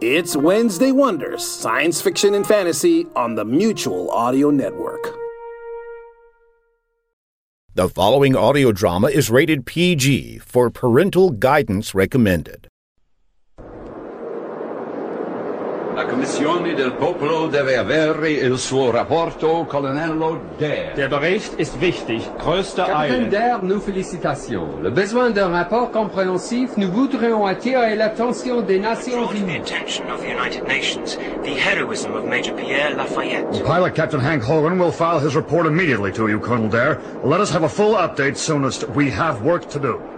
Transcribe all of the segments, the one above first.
It's Wednesday Wonders, science fiction and fantasy on the Mutual Audio Network. The following audio drama is rated PG for parental guidance recommended. La Commissione del Popolo deve avere il suo rapporto, colonnello Dare. Der Bericht ist wichtig. Größte Capitaine Eile. Dare, nos félicitations. Le besoin d'un rapport compréhensif, nous voudrions attirer l'attention des Nations drawn the Unies. attention of the United Nations the heroism of Major Pierre Lafayette. Pilot Captain Hank Hogan will file his report immediately to you, Colonel Dare. Let us have a full update soonest. We have work to do.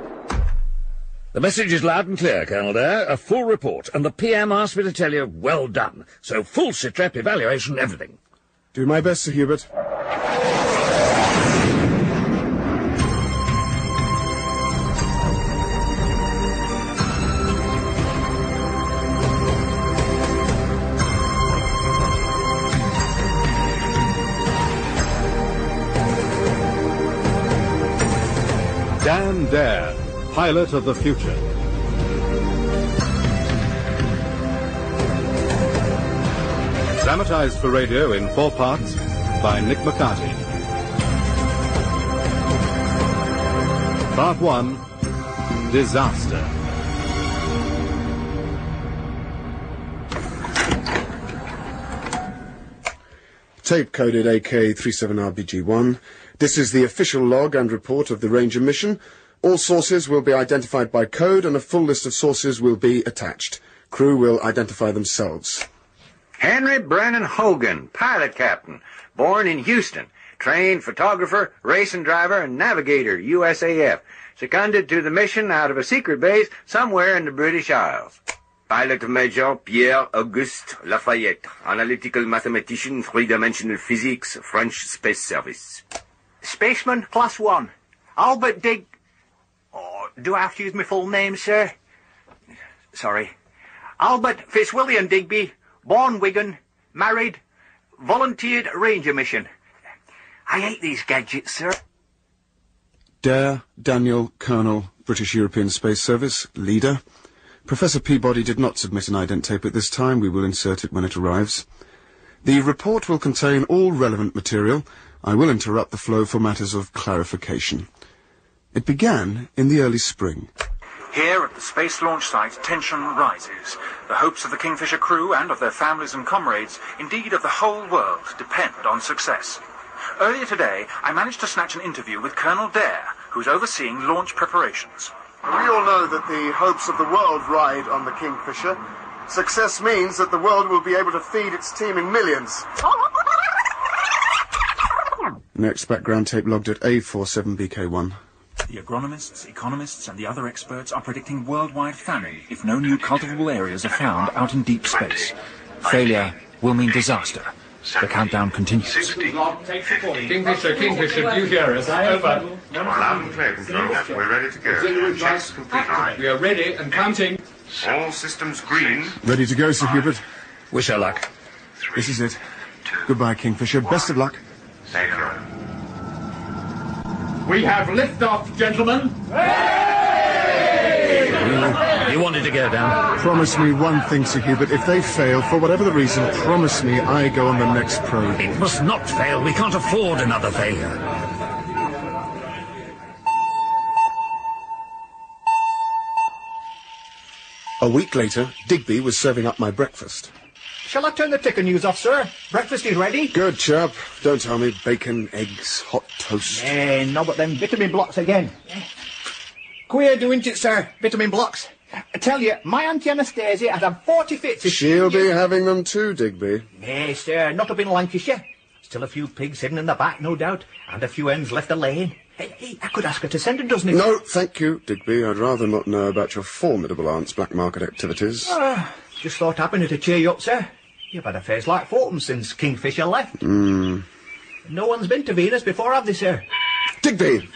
The message is loud and clear, Colonel Dare. A full report. And the PM asked me to tell you, well done. So full sitrep evaluation, everything. Do my best, Sir Hubert. Pilot of the future. Dramatized for radio in four parts by Nick McCarty. Part 1 Disaster. Tape coded AK37RBG1. This is the official log and report of the Ranger mission. All sources will be identified by code and a full list of sources will be attached. Crew will identify themselves. Henry Brennan Hogan, pilot captain, born in Houston, trained photographer, racing driver, and navigator, USAF, seconded to the mission out of a secret base somewhere in the British Isles. Pilot Major Pierre Auguste Lafayette, analytical mathematician, three-dimensional physics, French Space Service. Spaceman Class 1. Albert Dig... Oh, do I have to use my full name, sir? Sorry. Albert Fitzwilliam Digby, born Wigan, married, volunteered ranger mission. I hate these gadgets, sir. Dare, Daniel, Colonel, British European Space Service, leader. Professor Peabody did not submit an ident tape at this time. We will insert it when it arrives. The report will contain all relevant material. I will interrupt the flow for matters of clarification. It began in the early spring. Here at the space launch site, tension rises. The hopes of the Kingfisher crew and of their families and comrades, indeed of the whole world, depend on success. Earlier today, I managed to snatch an interview with Colonel Dare, who's overseeing launch preparations. We all know that the hopes of the world ride on the Kingfisher. Success means that the world will be able to feed its team in millions. Next background tape logged at A47BK1. The agronomists, economists, and the other experts are predicting worldwide famine if no new cultivable areas are found out in deep space. Failure will mean disaster. The countdown continues. Kingfisher, Kingfisher, do you hear us? Over. Loud and clear, Control. We're ready to go. Checks complete. We are ready and counting. All systems green. Ready to go, Sir Hubert? Wish her luck. This is it. Goodbye, Kingfisher. Best of luck. Thank you. We have liftoff, gentlemen. You wanted to go down. Promise me one thing, Sir Hubert. If they fail, for whatever the reason, promise me I go on the next probe. It must not fail. We can't afford another failure. A week later, Digby was serving up my breakfast. Shall I turn the ticker news off, sir? Breakfast is ready. Good chap. Don't tell me bacon, eggs, hot toast. Eh, no, but them vitamin blocks again. Queer doing it, sir. Vitamin blocks. I tell you, my Auntie Anastasia has had 40 fits. if She'll she- be having them too, Digby. Nay, sir, not up in Lancashire. Still a few pigs hidden in the back, no doubt, and a few hens left a laying. Hey, hey, I could ask her to send a dozen. if- No, thank you, Digby. I'd rather not know about your formidable aunt's black market activities. Ah, just thought happening to cheer you up, sir. You've had affairs like Fulton since Kingfisher left. Hmm. No one's been to Venus before, have they, sir? Digby!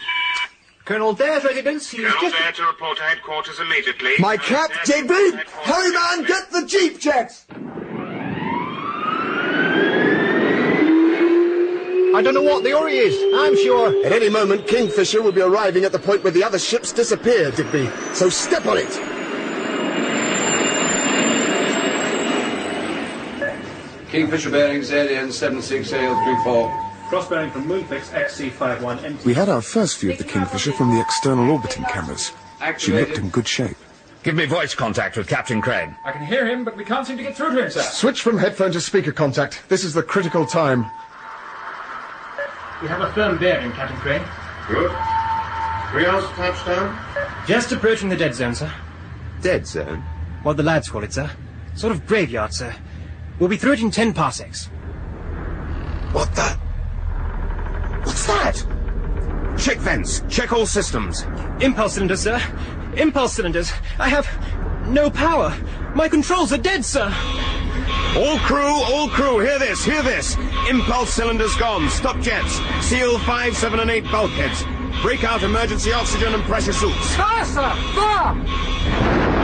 Colonel Dare's residence, he's Colonel just... Dare to report to headquarters immediately. My cap, Digby! Hurry, man, get the jeep jets! I don't know what the hurry is, I'm sure. At any moment, Kingfisher will be arriving at the point where the other ships disappear, Digby. So step on it! Kingfisher bearing ZN 76AL34. Crossbearing from Moonfix XC51MT. We had our first view of the Kingfisher from the external orbiting cameras. She looked in good shape. Give me voice contact with Captain Crane. I can hear him, but we can't seem to get through to him, sir. Switch from headphone to speaker contact. This is the critical time. We have a firm bearing, Captain Crane. Good. Three hours to touchdown. Just approaching the dead zone, sir. Dead zone? What the lads call it, sir. Sort of graveyard, sir. We'll be through it in ten parsecs. What the? What's that? Check vents. Check all systems. Impulse cylinders, sir. Impulse cylinders. I have no power. My controls are dead, sir. All crew, all crew, hear this, hear this. Impulse cylinders gone. Stop jets. Seal 5, 7 and 8 bulkheads. Break out emergency oxygen and pressure suits. Fire, sir! Fire!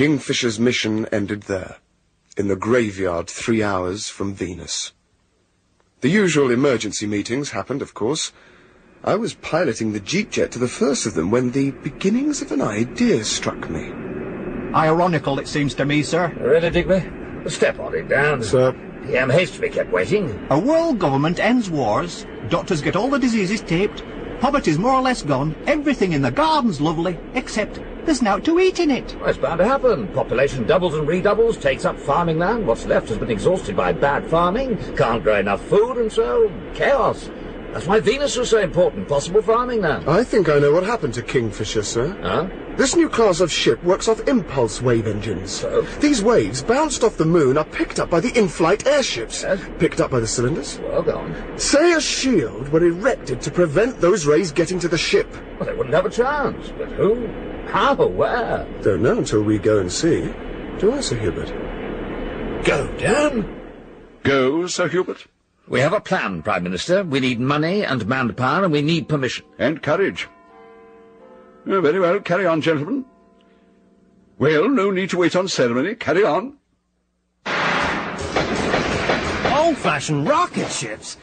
Kingfisher's mission ended there, in the graveyard three hours from Venus. The usual emergency meetings happened, of course. I was piloting the Jeep jet to the first of them when the beginnings of an idea struck me. Ironical, it seems to me, sir. Really, Digby? Step on it, Dan. Sir. PM hates to be kept waiting. A world government ends wars, doctors get all the diseases taped, poverty's more or less gone, everything in the garden's lovely, except there's nought to eat in it. Well, it's bound to happen. Population doubles and redoubles, takes up farming land. What's left has been exhausted by bad farming, can't grow enough food, and so chaos. That's why Venus was so important. Possible farming land. I think I know what happened to Kingfisher, sir. Huh? This new class of ship works off impulse wave engines. So? These waves, bounced off the moon, are picked up by the in-flight airships. Yes? Picked up by the cylinders. Well, go on. Say a shield were erected to prevent those rays getting to the ship. Well, they wouldn't have a chance. But who? How? Where? Don't know until we go and see. Do I, Sir Hubert? Go, Dan. Go, Sir Hubert. We have a plan, Prime Minister. We need money and manpower, and we need permission. And courage. Oh, very well, carry on, gentlemen. Well, no need to wait on ceremony. Carry on. Old-fashioned rocket ships.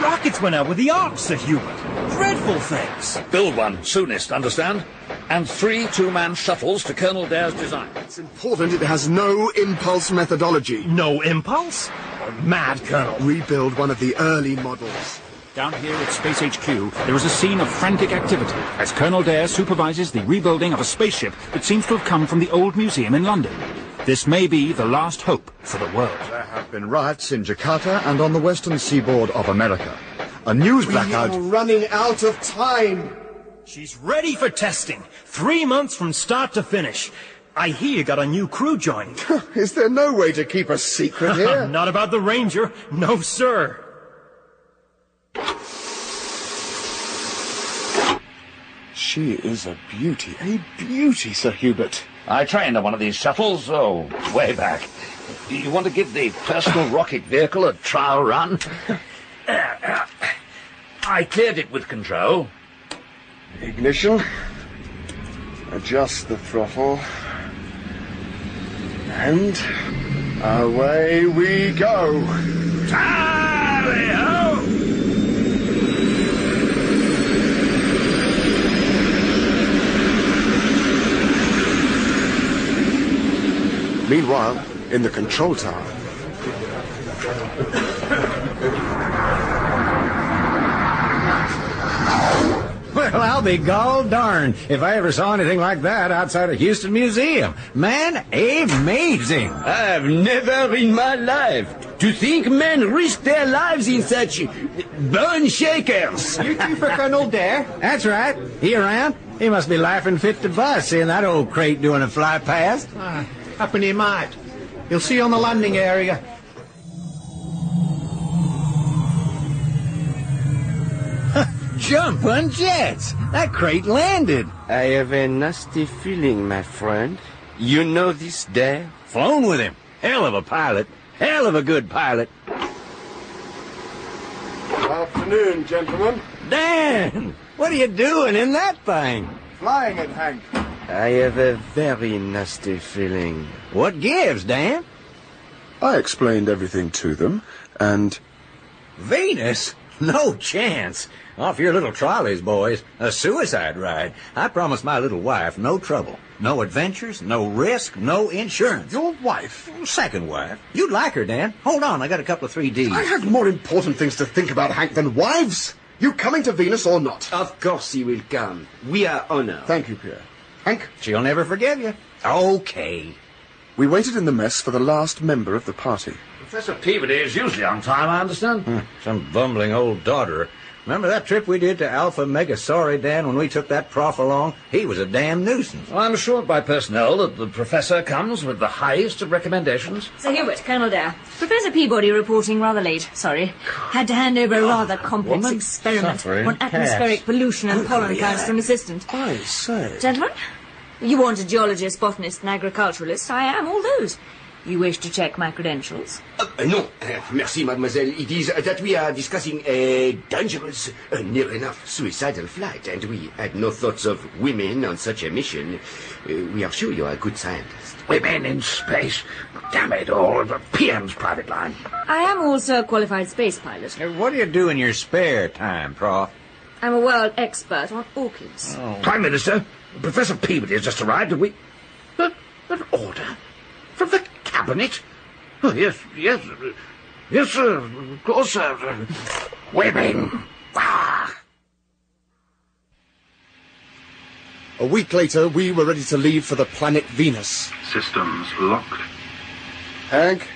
Rockets went out with the Ark, Sir Hubert. Dreadful things. Build one, soonest, understand? And three two-man shuttles to Colonel Dare's design. It's important it has no impulse methodology. No impulse? Oh, mad, Colonel. Rebuild one of the early models. Down here at Space HQ, there is a scene of frantic activity as Colonel Dare supervises the rebuilding of a spaceship that seems to have come from the old museum in London. This may be the last hope for the world. There have been riots in Jakarta and on the western seaboard of America. A news blackout. We are running out of time. She's ready for testing. Three months from start to finish. I hear you got a new crew joining. Is there no way to keep a secret here? Not about the Ranger. No, sir. She is a beauty, a beauty, Sir Hubert. I trained on one of these shuttles, oh, way back. Do You want to give the personal rocket vehicle a trial run? I cleared it with control. Ignition. Adjust the throttle. And away we go. Tally-ho! Meanwhile, in the control tower. Well, I'll be gall darned if I ever saw anything like that outside a Houston museum. Man, amazing. I've never in my life to think men risk their lives in such bone shakers. You two for Colonel Dare? That's right. He around? He must be laughing fit to bust seeing that old crate doing a fly past. Uh, happen he might. You'll see on the landing area. Jump on jets! That crate landed. I have a nasty feeling, my friend. You know this Dare? Flown with him. Hell of a pilot. Hell of a good pilot. Afternoon, gentlemen. Dan! What are you doing in that thing? Flying it, Hank. I have a very nasty feeling. What gives, Dan? I explained everything to them, and... Venus? No chance. Off your little trolleys, boys. A suicide ride. I promised my little wife no trouble. No adventures, no risk, no insurance. Your wife? Second wife. You'd like her, Dan. Hold on, I got a couple of 3Ds. I have more important things to think about, Hank, than wives. You coming to Venus or not? Of course he will come. We are honored. Thank you, Pierre. Hank? She'll never forgive you. Okay. We waited in the mess for the last member of the party. Professor Peabody is usually on time, I understand. Hmm, some bumbling old dodderer. Remember that trip we did to Alpha Megasauri, Dan, when we took that prof along? He was a damn nuisance. I'm assured by personnel that the professor comes with the highest of recommendations. Sir Hubert, Colonel Dare. Professor Peabody reporting rather late. Sorry. Had to hand over a rather complex woman experiment suffering on atmospheric cats. pollution and Good pollen Lord. counts to an assistant. I say. Gentlemen, you want a geologist, botanist, and agriculturalist. I am all those. You wish to check my credentials? Uh, no, uh, merci, mademoiselle. It is uh, that we are discussing a dangerous, uh, near enough suicidal flight, and we had no thoughts of women on such a mission. Uh, we are sure you are a good scientist. Women in space. Damn it all. The PM's private line. I am also a qualified space pilot. What do you do in your spare time, Prof? I'm a world expert on orchids. Prime Minister, Professor Peabody has just arrived, and we... Uh, an order? From the Cabinet? Oh, yes, yes. Yes, sir. Of course, sir. Women. Ah. A week later, we were ready to leave for the planet Venus. Systems locked. Hank,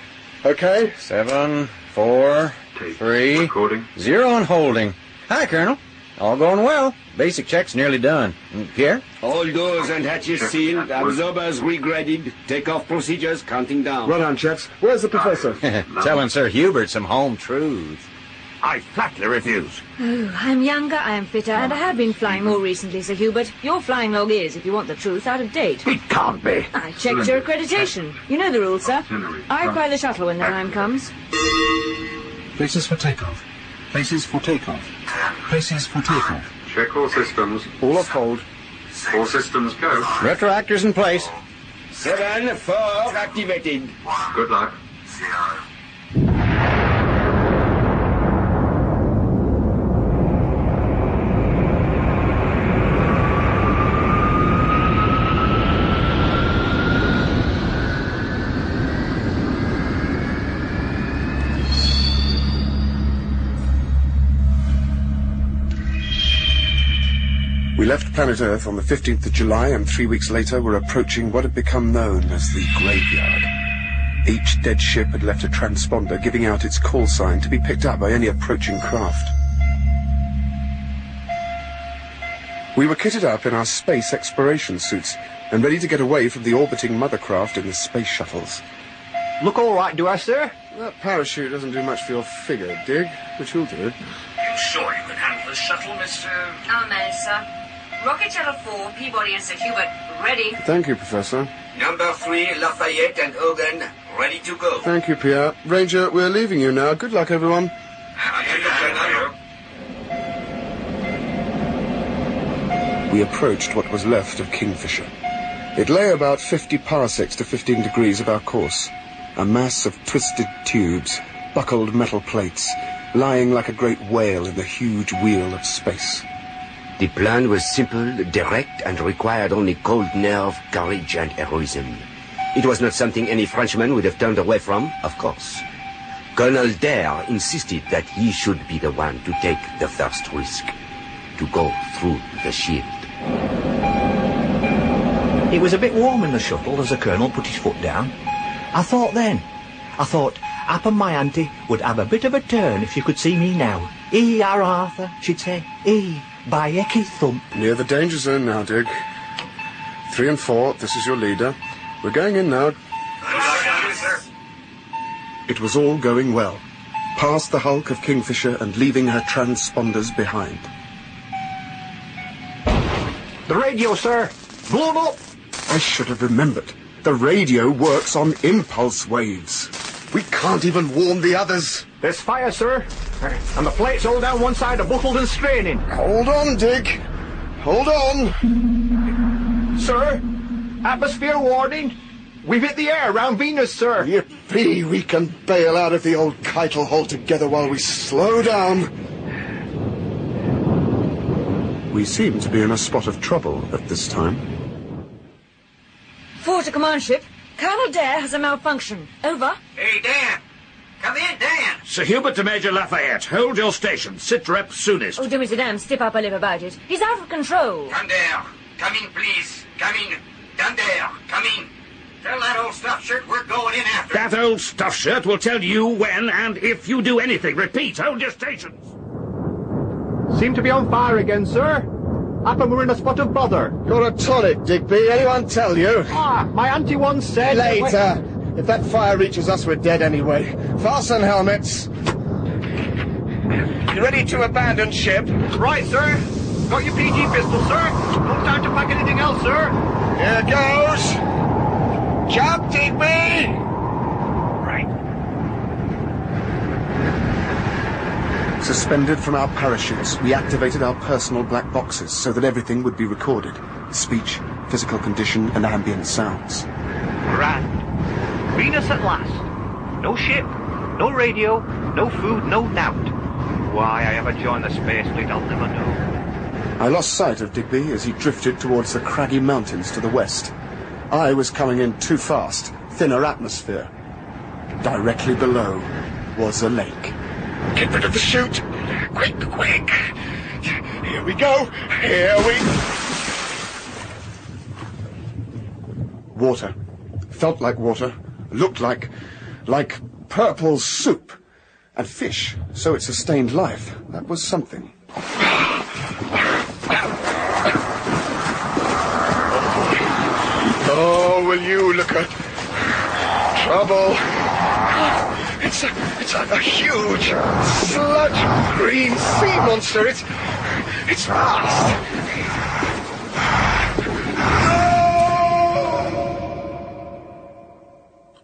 okay? Seven, four, three, Recording. zero and holding. Hi, Colonel. All going well. Basic check's nearly done. Pierre? All doors and hatches sealed, absorbers regraded, takeoff procedures counting down. Run on, chaps. Where's the professor? Telling Sir Hubert some home truths. I flatly refuse. Oh, I'm younger, I am fitter, and I have been flying more recently, Sir Hubert. Your flying log is, if you want the truth, out of date. It can't be. I checked your accreditation. You know the rules, sir. I fly the shuttle when the time comes. Places for takeoff. Places for takeoff. Places for takeoff. Check all systems. All off hold. All systems go. Retroactors in place. Seven, four, activated. Good luck. We planet Earth on the 15th of July, and three weeks later were approaching what had become known as the Graveyard. Each dead ship had left a transponder giving out its call sign to be picked up by any approaching craft. We were kitted up in our space exploration suits and ready to get away from the orbiting mothercraft in the space shuttles. Look all right, do I, sir? That parachute doesn't do much for your figure, Dig, which will do. You sure you can handle the shuttle, Mr... I'll sir. Rocket Shuttle 4, Peabody and Sir Hubert, ready. Thank you, Professor. Number three, Lafayette and Hogan, ready to go. Thank you, Pierre. Ranger, we're leaving you now. Good luck, everyone. We approached what was left of Kingfisher. It lay about 50 parsecs to 15 degrees of our course. A mass of twisted tubes, buckled metal plates, lying like a great whale in the huge wheel of space. The plan was simple, direct, and required only cold nerve, courage, and heroism. It was not something any Frenchman would have turned away from, of course. Colonel Dare insisted that he should be the one to take the first risk, to go through the shield. It was a bit warm in the shuttle as the Colonel put his foot down. I thought then, I thought, Happen my auntie would have a bit of a turn if she could see me now. E R Arthur, she'd say. E by Ecky Thump. Near the danger zone now, Dig. Three and four, this is your leader. We're going in now. It was all going well. Past the hulk of Kingfisher and leaving her transponders behind. The radio, sir. Blown up. I should have remembered. The radio works on impulse waves. We can't even warn the others. There's fire, sir. And the plates all down one side are buckled and straining. Hold on, Dig. Hold on. Sir, atmosphere warning. We've hit the air around Venus, sir. Yippee, we can bail out of the old Keitel together while we slow down. We seem to be in a spot of trouble at this time. Four to command ship. Colonel Dare has a malfunction. Over. Hey, Dan! Come in, Dan! Sir Hubert to Major Lafayette. Hold your station. Sit rep soonest. Oh, do me a damn step up a live about it. He's out of control. Come there. Come in, please. Come in. Down there. Come in. Tell that old stuff shirt we're going in after. That old stuff shirt will tell you when and if you do anything. Repeat, hold your stations. Seem to be on fire again, sir. Happen we're in a spot of bother. You're a tonic, Digby. Anyone tell you? Ah, my auntie once said... Later. If that fire reaches us, we're dead anyway. Fasten helmets. You ready to abandon ship? Right, sir. Got your PG pistol, sir. No time to pack anything else, sir. Here it goes. Jump, Digby! Suspended from our parachutes, we activated our personal black boxes so that everything would be recorded. Speech, physical condition, and ambient sounds. Grand. Venus at last. No ship, no radio, no food, no nout. Why I ever joined the space fleet, I'll never know. I lost sight of Digby as he drifted towards the craggy mountains to the west. I was coming in too fast, thinner atmosphere. Directly below was a lake. Get rid of the chute! Quick, quick! Here we go! Here we... Water. Felt like water. Looked like... like purple soup. And fish, so it sustained life. That was something. Oh, will you look at trouble? It's a, it's a, a huge sludge green sea monster. It's, it's fast.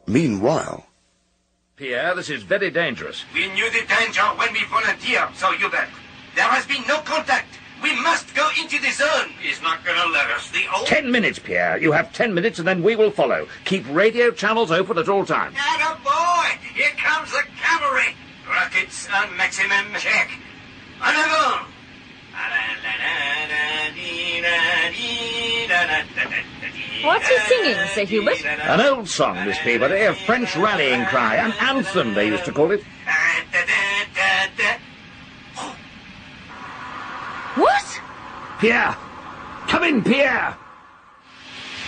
Meanwhile, Pierre, this is very dangerous. We knew the danger when we volunteered, Sir Hubert. There has been no contact. We must go into the zone. He's not gonna let us. The old... Ten minutes, Pierre. You have ten minutes and then we will follow. Keep radio channels open at all times. Atta boy! Here comes the cavalry. Rockets on maximum check. En avant! What's he singing, Sir Hubert? An old song, Miss Peabody, a French rallying cry, an anthem they used to call it. What? Pierre! Come in, Pierre!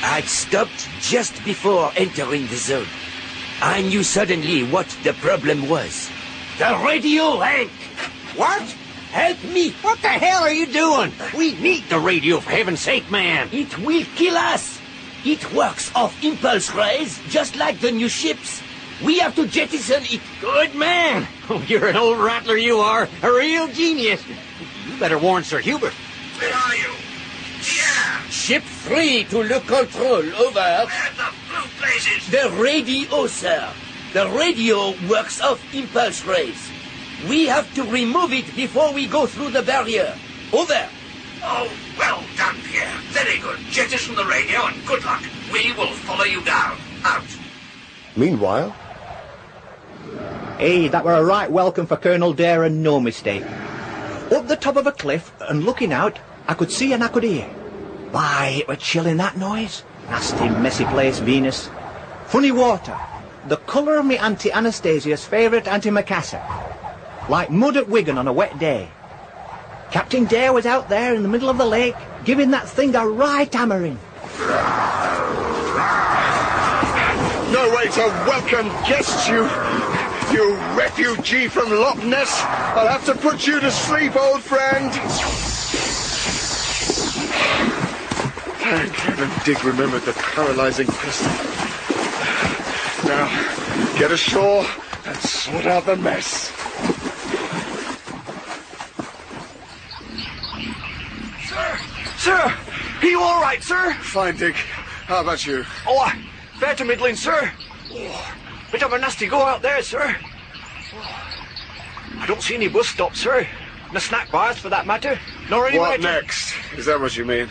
I'd stopped just before entering the zone. I knew suddenly what the problem was. The radio, Hank! What? Help me! What the hell are you doing? We need the radio, for heaven's sake, man! It will kill us! It works off impulse rays, just like the new ships. We have to jettison it. Good man! Oh, you're an old rattler, you are. A real genius. You better warn Sir Hubert. Where are you? Ship 3 to Le Control, over. The blue blazes. The radio, sir. The radio works off impulse rays. We have to remove it before we go through the barrier. Over. Oh, well done, Pierre. Very good. Jettison the radio and good luck. We will follow you down. Out. meanwhile, Hey, that were a right welcome for Colonel Dare and no mistake. Up the top of a cliff and looking out, I could see and I could hear. Why, it were chilling that noise. Nasty, messy place, Venus. Funny water. The colour of me Auntie Anastasia's favourite antimacassar. Like mud at Wigan on a wet day. Captain Dare was out there in the middle of the lake, giving that thing a right hammering. No way to welcome guests, you... You refugee from Loch Ness. I'll have to put you to sleep, old friend. Thank heaven Dig remembered the paralyzing pistol. Now, get ashore and sort out the mess. Sir! Are you all right, sir? Fine, Dig. How about you? Oh, to middling, sir. Oh, bit of a nasty go out there, sir. Oh, I don't see any bus stops, sir. No snack bars, for that matter. Nor any What next? Is that what you mean?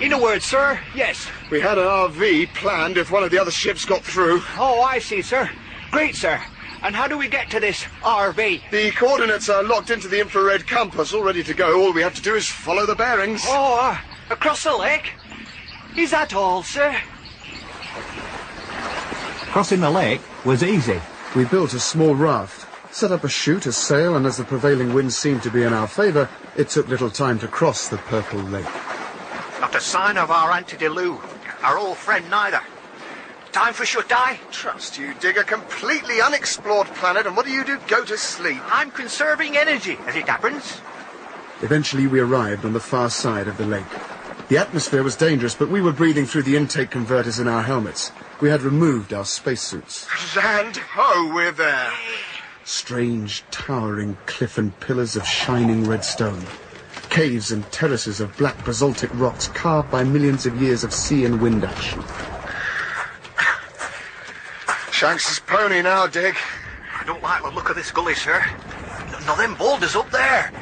In a word, sir, yes. We had an RV planned if one of the other ships got through. Oh, I see, sir. Great, sir. And how do we get to this RV? The coordinates are locked into the infrared compass, all ready to go. All we have to do is follow the bearings. Oh, uh, across the lake? Is that all, sir? Crossing the lake was easy. We built a small raft, set up a chute, a sail, and as the prevailing wind seemed to be in our favour, it took little time to cross the purple lake. Not a sign of our antediluve. Our old friend neither. Time for shut eye? Trust you, dig a completely unexplored planet, and what do you do? Go to sleep. I'm conserving energy, as it happens. Eventually we arrived on the far side of the lake. The atmosphere was dangerous, but we were breathing through the intake converters in our helmets. We had removed our spacesuits. Land ho, we're there. Strange, towering cliff and pillars of shining red stone. Caves and terraces of black basaltic rocks carved by millions of years of sea and wind action. Shanks' pony now, Dig. I don't like the look of this gully, sir. No, them boulders up there.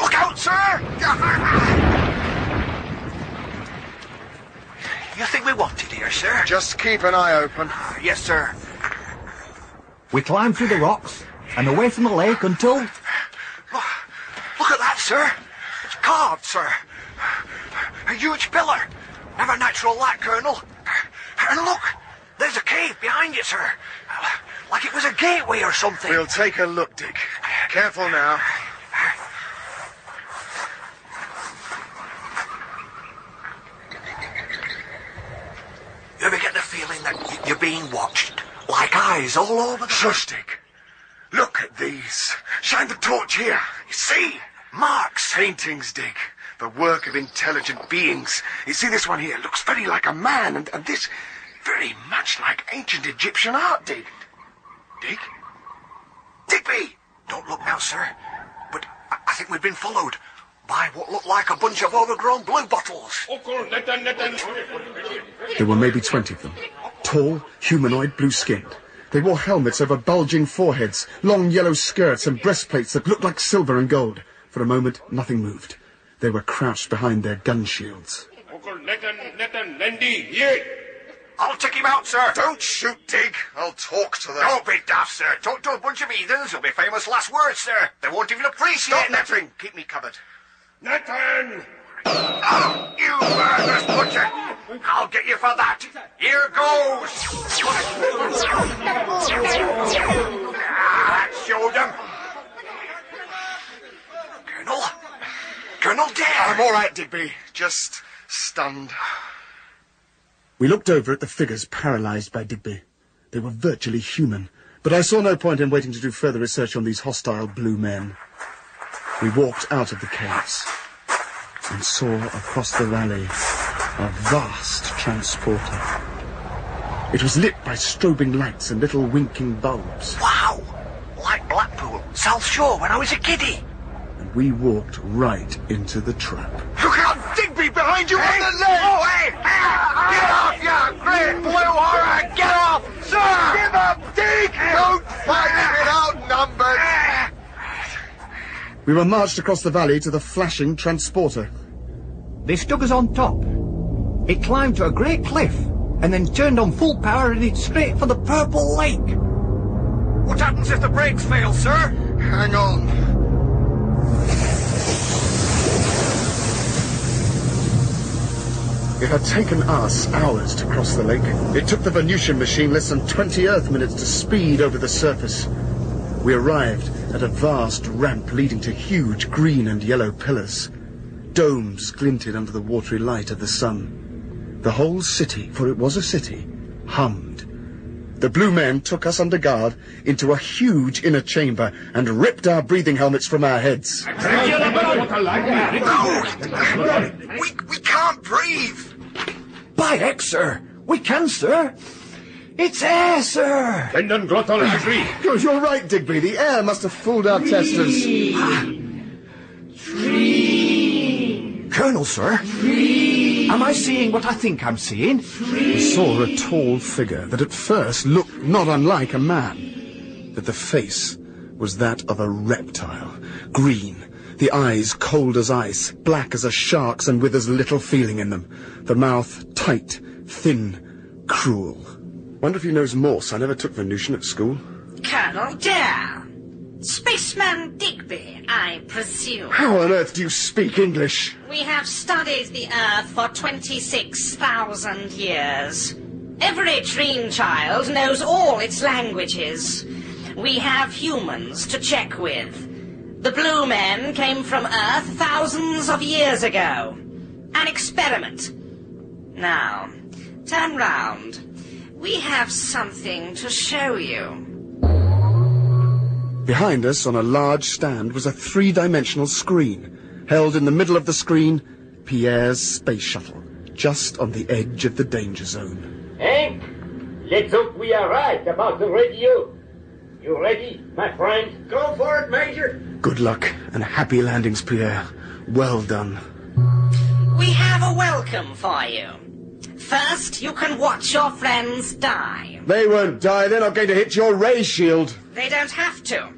Look out, sir! You think we want it here, sir? Just keep an eye open. Ah, yes, sir. We climbed through the rocks and away from the lake until... Look at that, sir. It's carved, sir. A huge pillar. Never natural light, Colonel. And look, there's a cave behind you, sir. Uh, like it was a gateway or something. We'll take a look, Dig. Careful now. You ever get the feeling that you're being watched? Like eyes all over the... Shush, Dig. Look at these. Shine the torch here. You see? Marks. Paintings, Dig. The work of intelligent beings. You see this one here? Looks very like a man, and, and this very much like ancient Egyptian art, Dig. Dig? Digby! Don't look now, sir. But I, I think we've been followed by what looked like a bunch of overgrown blue bottles. There were maybe twenty of them. Tall, humanoid, blue-skinned. They wore helmets over bulging foreheads, long yellow skirts and breastplates that looked like silver and gold. For a moment, nothing moved. They were crouched behind their gun shields. I'll take him out, sir. Don't shoot, Dig. I'll talk to them. Don't be daft, sir. Talk to a bunch of heathens. It'll be famous last words, sir. They won't even appreciate Stop it. nattering. Keep me covered. Nathan! Oh, you murderous butcher! I'll get you for that. Here goes. Ah, that showed them. Colonel? Colonel Dare! I'm all right, Digby. Just stunned. We looked over at the figures paralyzed by Digby. They were virtually human, but I saw no point in waiting to do further research on these hostile blue men. We walked out of the caves and saw across the valley a vast transporter. It was lit by strobing lights and little winking bulbs, Wow! Like Blackpool, South Shore when I was a kiddie. and we walked right into the trap. Look out, Digby, behind you Hey! on the left! Oh, hey! hey! Get off, you great blue horror! Get off, sir! Give up, Dig! Don't fight without numbers! We were marched across the valley to the flashing transporter. They stuck us on top. It climbed to a great cliff and then turned on full power and it's straight for the purple lake. What happens if the brakes fail, sir? Hang on. It had taken us hours to cross the lake. It took the Venusian machine less than 20 Earth minutes to speed over the surface. We arrived at a vast ramp leading to huge green and yellow pillars. Domes glinted under the watery light of the sun. The whole city, for it was a city, hummed. The blue men took us under guard into a huge inner chamber and ripped our breathing helmets from our heads. No! We, we can't breathe! By heck, sir! We can, sir! It's air, sir! Ah. You're, you're right, Digby. The air must have fooled our testers. Colonel, sir? Tree. Am I seeing what I think I'm seeing? We saw a tall figure that at first looked not unlike a man. But the face was that of a reptile. Green, the eyes cold as ice, black as a shark's and with as little feeling in them. The mouth tight, thin, cruel. Wonder if he knows Morse. I never took Venusian at school. Colonel Dare. Spaceman Digby, I presume. How on earth do you speak English? We have studied the Earth for 26,000 years. Every Treen child knows all its languages. We have humans to check with. The Blue Men came from Earth thousands of years ago. An experiment. Now, turn round. We have something to show you. Behind us, on a large stand, was a three-dimensional screen. Held in the middle of the screen, Pierre's space shuttle, just on the edge of the danger zone. Hank, let's hope we are right about the radio. You ready, my friend? Go for it, Major. Good luck and happy landings, Pierre. Well done. We have a welcome for you. First, you can watch your friends die. They won't die. They're not going to hit your ray shield. They don't have to.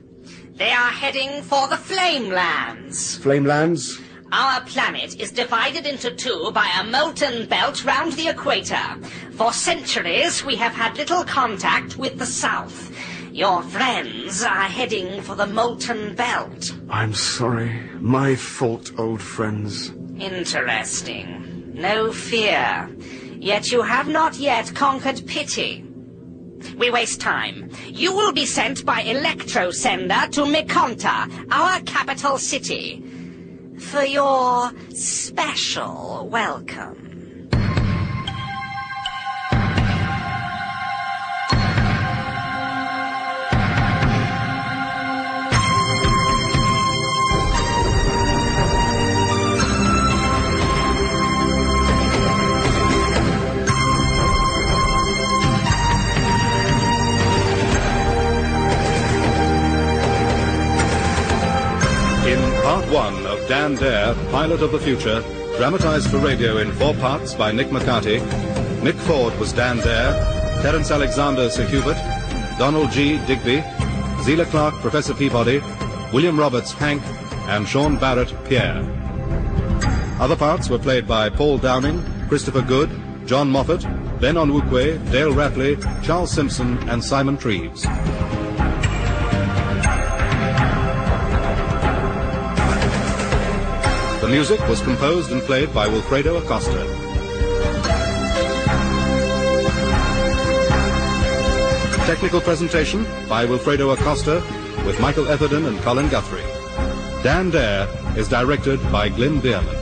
They are heading for the Flamelands. Flamelands? Our planet is divided into two by a molten belt round the equator. For centuries, we have had little contact with the South. Your friends are heading for the molten belt. I'm sorry. My fault, old friends. Interesting. No fear. Yet you have not yet conquered pity. We waste time. You will be sent by electrosender to Mekonta, our capital city, for your special welcome. One of Dan Dare, Pilot of the Future, dramatized for radio in four parts by Nick McCarty, Mick Ford was Dan Dare, Terence Alexander Sir Hubert, Donald Gee Digby, Zelah Clarke Professor Peabody, William Roberts Hank, and Sean Barrett Pierre. Other parts were played by Paul Downing, Christopher Good, John Moffatt, Ben Onwukwe, Dale Rapley, Charles Simpson, and Simon Treves. Music was composed and played by Wilfredo Acosta. Technical presentation by Wilfredo Acosta with Michael Etherden and Colin Guthrie. Dan Dare is directed by Glyn Dearman.